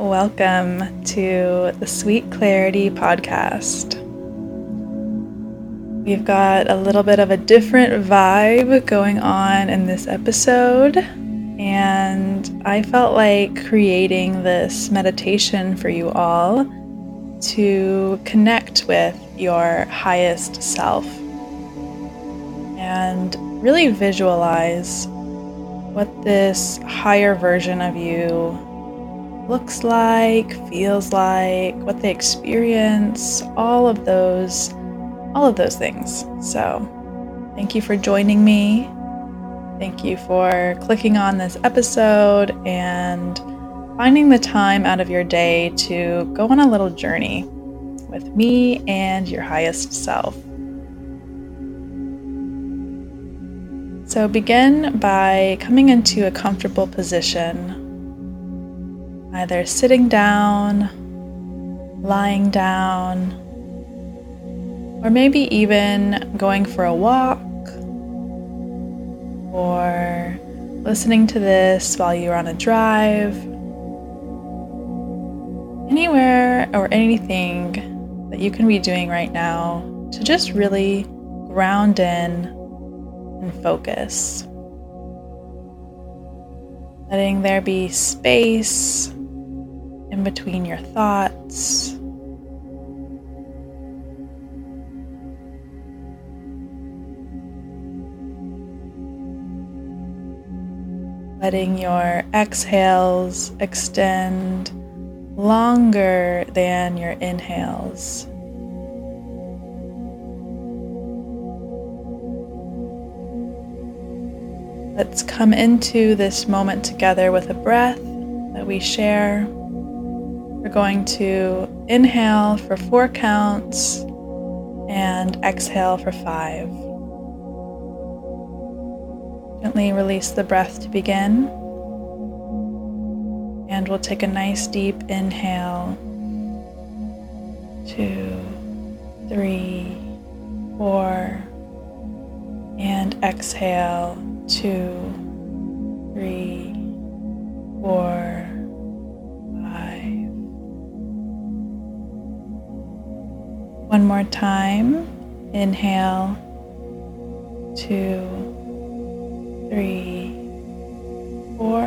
welcome to the Sweet Clarity podcast. We've got a little bit of a different vibe going on in this episode, and I felt like creating this meditation for you all to connect with your highest self and really visualize what this higher version of you looks like, feels like, what they experience, all of those all of those things. So, thank you for joining me. Thank you for clicking on this episode and finding the time out of your day to go on a little journey with me and your highest self. So begin by coming into a comfortable position, either sitting down, lying down, or maybe even going for a walk or listening to this while you're on a drive. Anywhere or anything that you can be doing right now to just really ground in and focus. Letting there be space in between your thoughts. Letting your exhales extend longer than your inhales. Let's come into this moment together with a breath that we share. We're going to inhale for four counts and exhale for five. Gently release the breath to begin. And we'll take a nice deep inhale. Two, three, four, and exhale two, three, four, One more time. Inhale, two, three, four,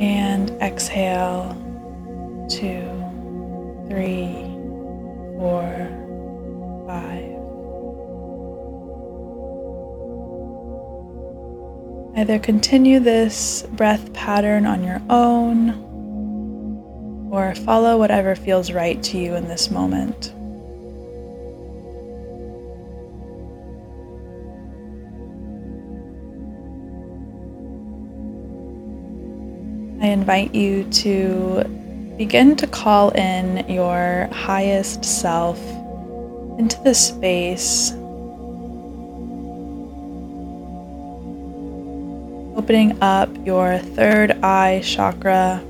and exhale, two, three, four, five. Either continue this breath pattern on your own or follow whatever feels right to you in this moment. I invite you to begin to call in your highest self into the space opening up your third eye chakra,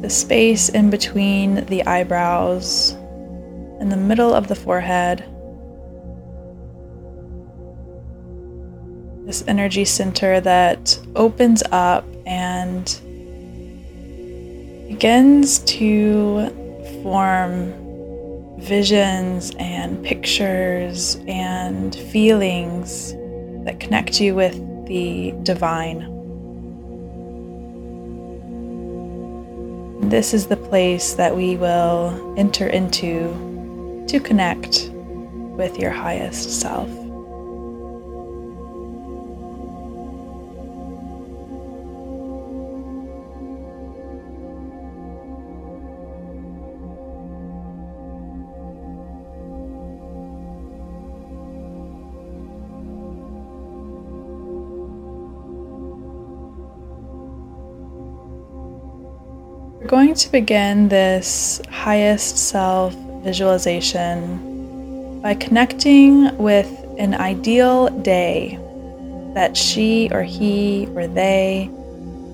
the space in between the eyebrows, in the middle of the forehead. This energy center that opens up and begins to form visions and pictures and feelings that connect you with the divine. This is the place that we will enter into to connect with your highest self. Going to begin this highest self visualization by connecting with an ideal day that she or he or they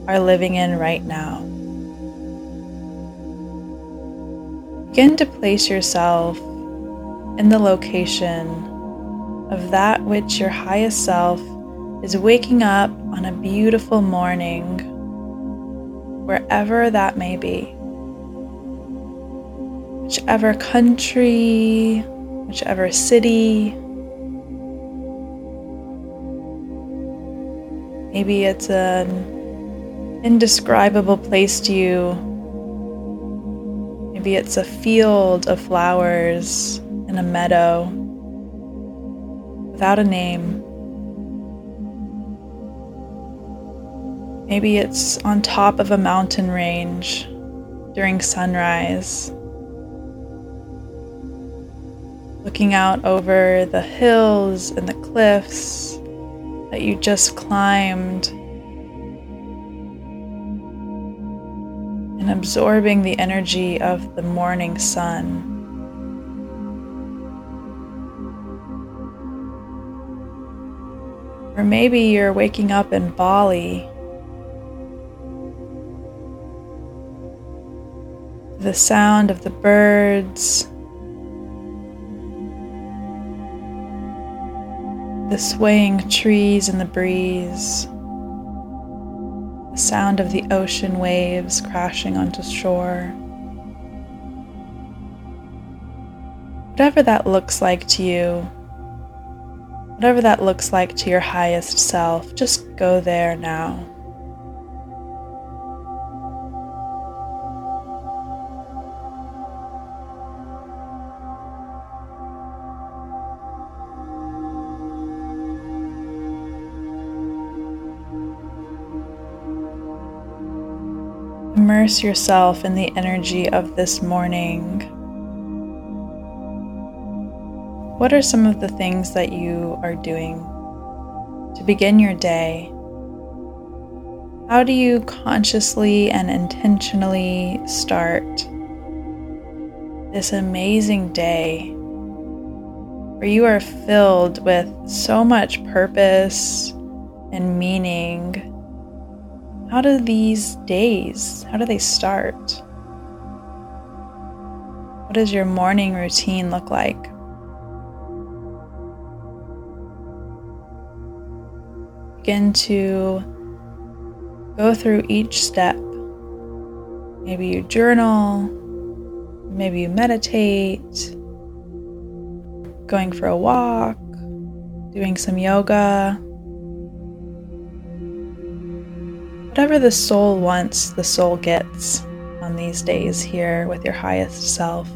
are living in right now. Begin to place yourself in the location of that which your highest self is waking up on a beautiful morning wherever that may be. Whichever country, whichever city. Maybe it's an indescribable place to you. Maybe it's a field of flowers in a meadow without a name. Maybe it's on top of a mountain range during sunrise, looking out over the hills and the cliffs that you just climbed, and absorbing the energy of the morning sun. Or maybe you're waking up in Bali the sound of the birds, the swaying trees in the breeze, the sound of the ocean waves crashing onto shore. Whatever that looks like to you, whatever that looks like to your highest self, just go there now. Immerse yourself in the energy of this morning. What are some of the things that you are doing to begin your day? How do you consciously and intentionally start this amazing day where you are filled with so much purpose and meaning? How do these days, how do they start? What does your morning routine look like? Begin to go through each step. Maybe you journal, maybe you meditate, going for a walk, doing some yoga. Whatever the soul wants, the soul gets on these days here with your highest self.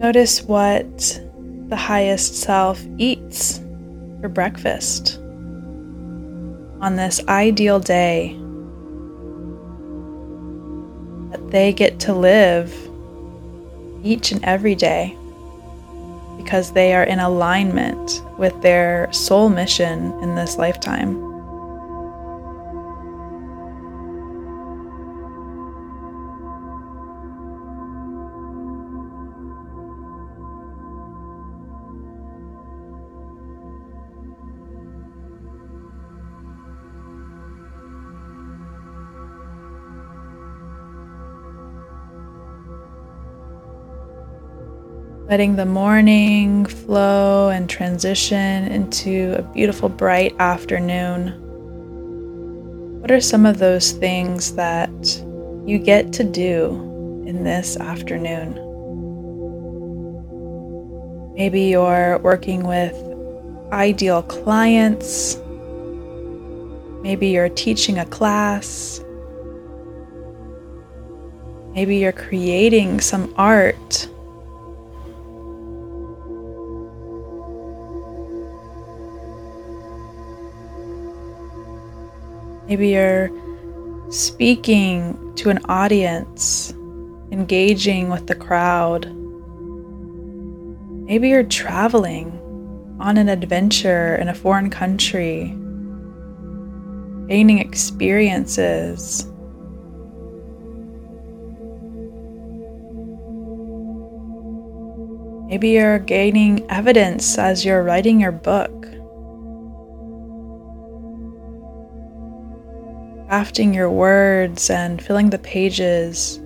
Notice what the highest self eats for breakfast on this ideal day they get to live each and every day because they are in alignment with their soul mission in this lifetime. Letting the morning flow and transition into a beautiful, bright afternoon. What are some of those things that you get to do in this afternoon? Maybe you're working with ideal clients. Maybe you're teaching a class. Maybe you're creating some art Maybe you're speaking to an audience, engaging with the crowd. Maybe you're traveling on an adventure in a foreign country, gaining experiences. Maybe you're gaining evidence as you're writing your book. crafting your words and filling the pages.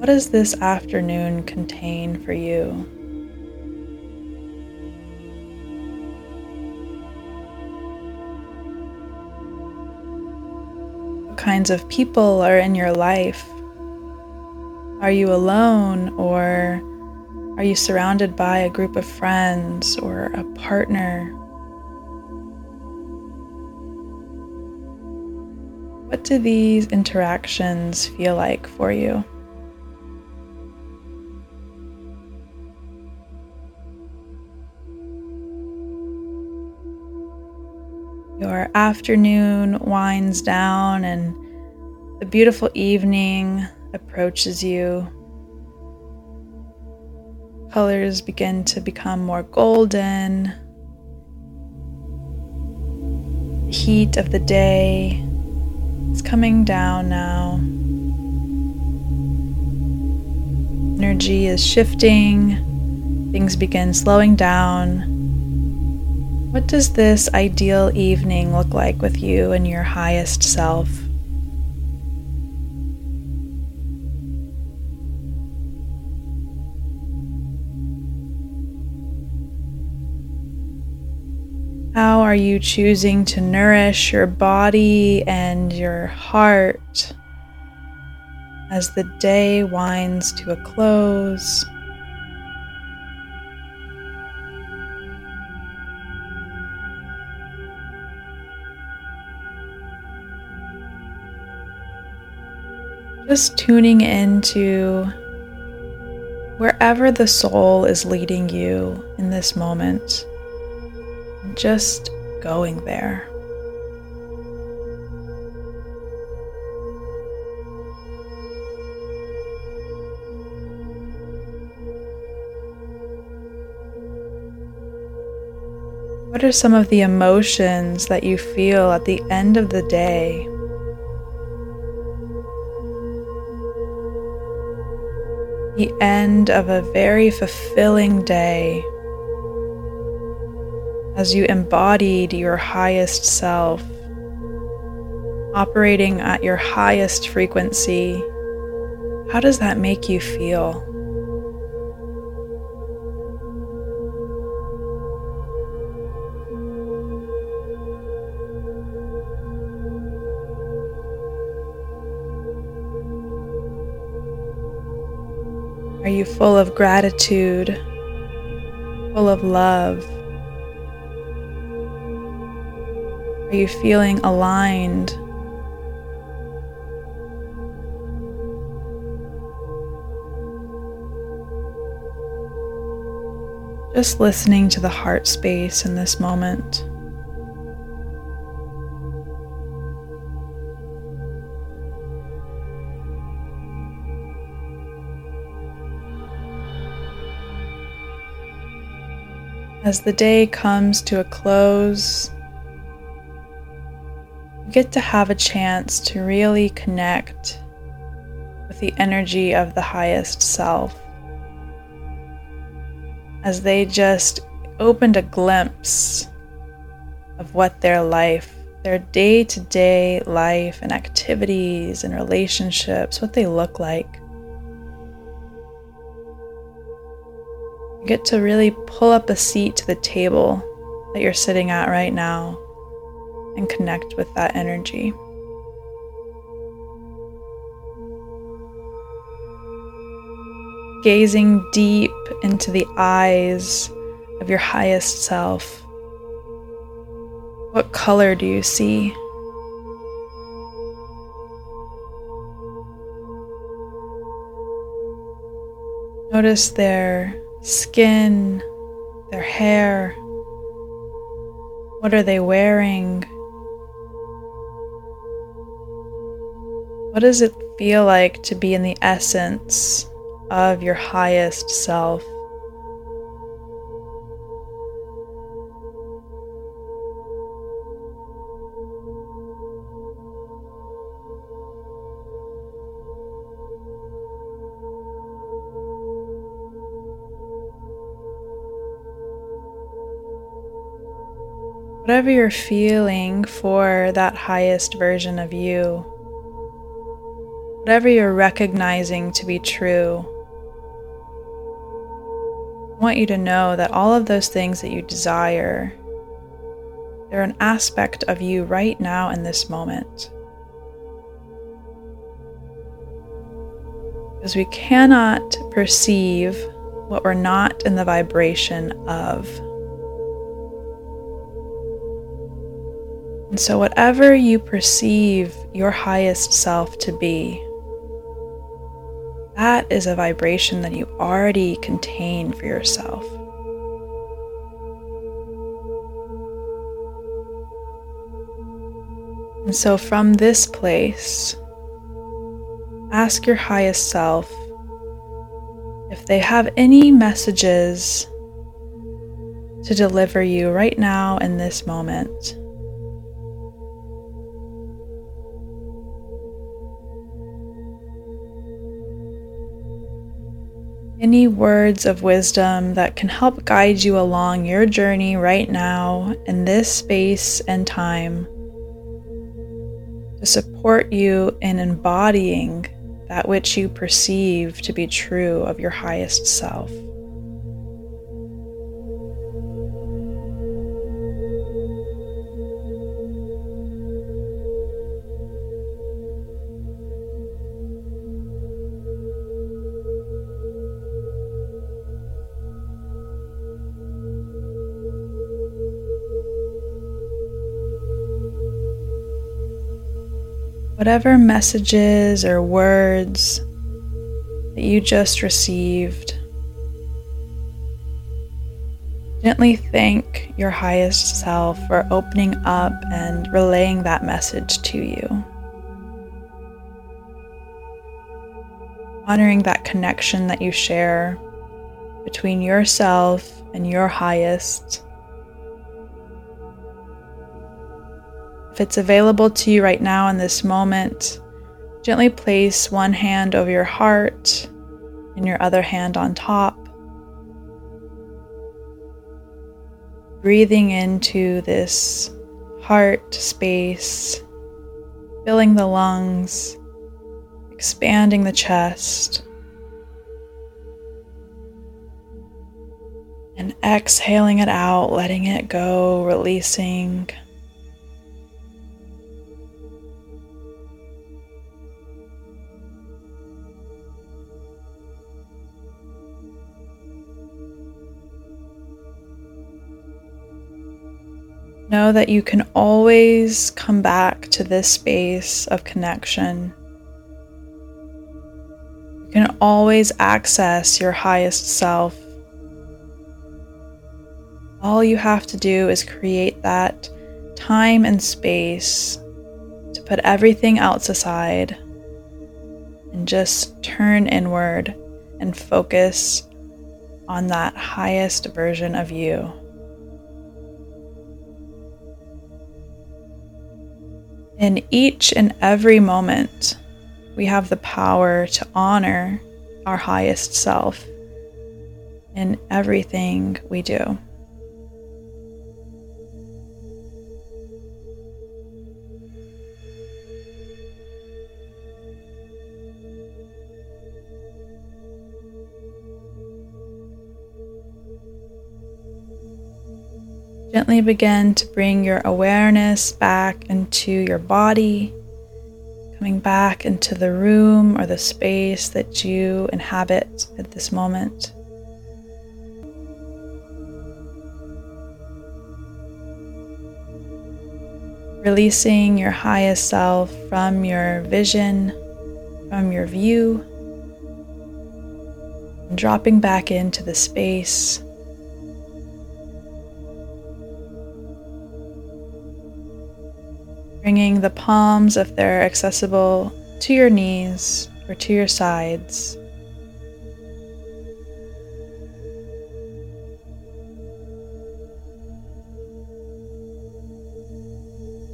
What does this afternoon contain for you? What kinds of people are in your life? Are you alone or are you surrounded by a group of friends or a partner What do these interactions feel like for you? Your afternoon winds down and the beautiful evening approaches you. Colors begin to become more golden. Heat of the day is coming down now. Energy is shifting. Things begin slowing down what does this ideal evening look like with you and your highest self? How are you choosing to nourish your body and your heart as the day winds to a close? Just tuning into wherever the soul is leading you in this moment. Just going there. What are some of the emotions that you feel at the end of the day the end of a very fulfilling day as you embodied your highest self, operating at your highest frequency. How does that make you feel? Are you full of gratitude, full of love? Are you feeling aligned? Just listening to the heart space in this moment. As the day comes to a close, you get to have a chance to really connect with the energy of the highest self. As they just opened a glimpse of what their life, their day to day life and activities and relationships, what they look like. You get to really pull up a seat to the table that you're sitting at right now and connect with that energy. Gazing deep into the eyes of your highest self. What color do you see? Notice their skin, their hair. What are they wearing? What does it feel like to be in the essence of your highest self? whatever you're feeling for that highest version of you, whatever you're recognizing to be true, I want you to know that all of those things that you desire, they're an aspect of you right now in this moment. Because we cannot perceive what we're not in the vibration of. And so, whatever you perceive your highest self to be, that is a vibration that you already contain for yourself. And so, from this place, ask your highest self if they have any messages to deliver you right now in this moment. Any words of wisdom that can help guide you along your journey right now in this space and time to support you in embodying that which you perceive to be true of your highest self. Whatever messages or words that you just received, gently thank your highest self for opening up and relaying that message to you. Honoring that connection that you share between yourself and your highest If it's available to you right now in this moment, gently place one hand over your heart and your other hand on top. Breathing into this heart space, filling the lungs, expanding the chest. And exhaling it out, letting it go, releasing. Know that you can always come back to this space of connection. You can always access your highest self. All you have to do is create that time and space to put everything else aside and just turn inward and focus on that highest version of you. In each and every moment, we have the power to honor our highest self in everything we do. Gently begin to bring your awareness back into your body, coming back into the room or the space that you inhabit at this moment. Releasing your highest self from your vision, from your view, and dropping back into the space bringing the palms, if they're accessible, to your knees or to your sides.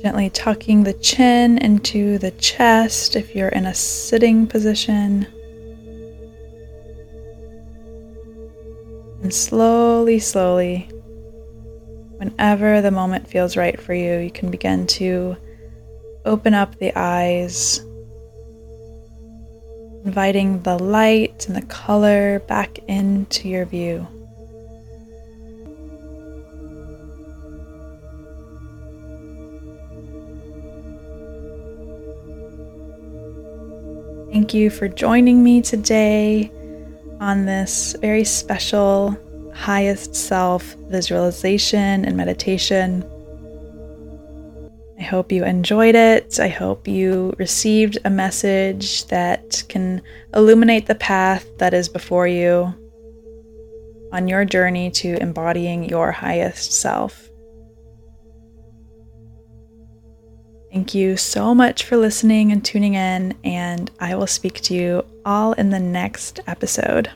Gently tucking the chin into the chest if you're in a sitting position. And slowly, slowly, whenever the moment feels right for you, you can begin to Open up the eyes. inviting the light and the color back into your view. Thank you for joining me today on this very special highest self visualization and meditation. I hope you enjoyed it. I hope you received a message that can illuminate the path that is before you on your journey to embodying your highest self. Thank you so much for listening and tuning in, and I will speak to you all in the next episode.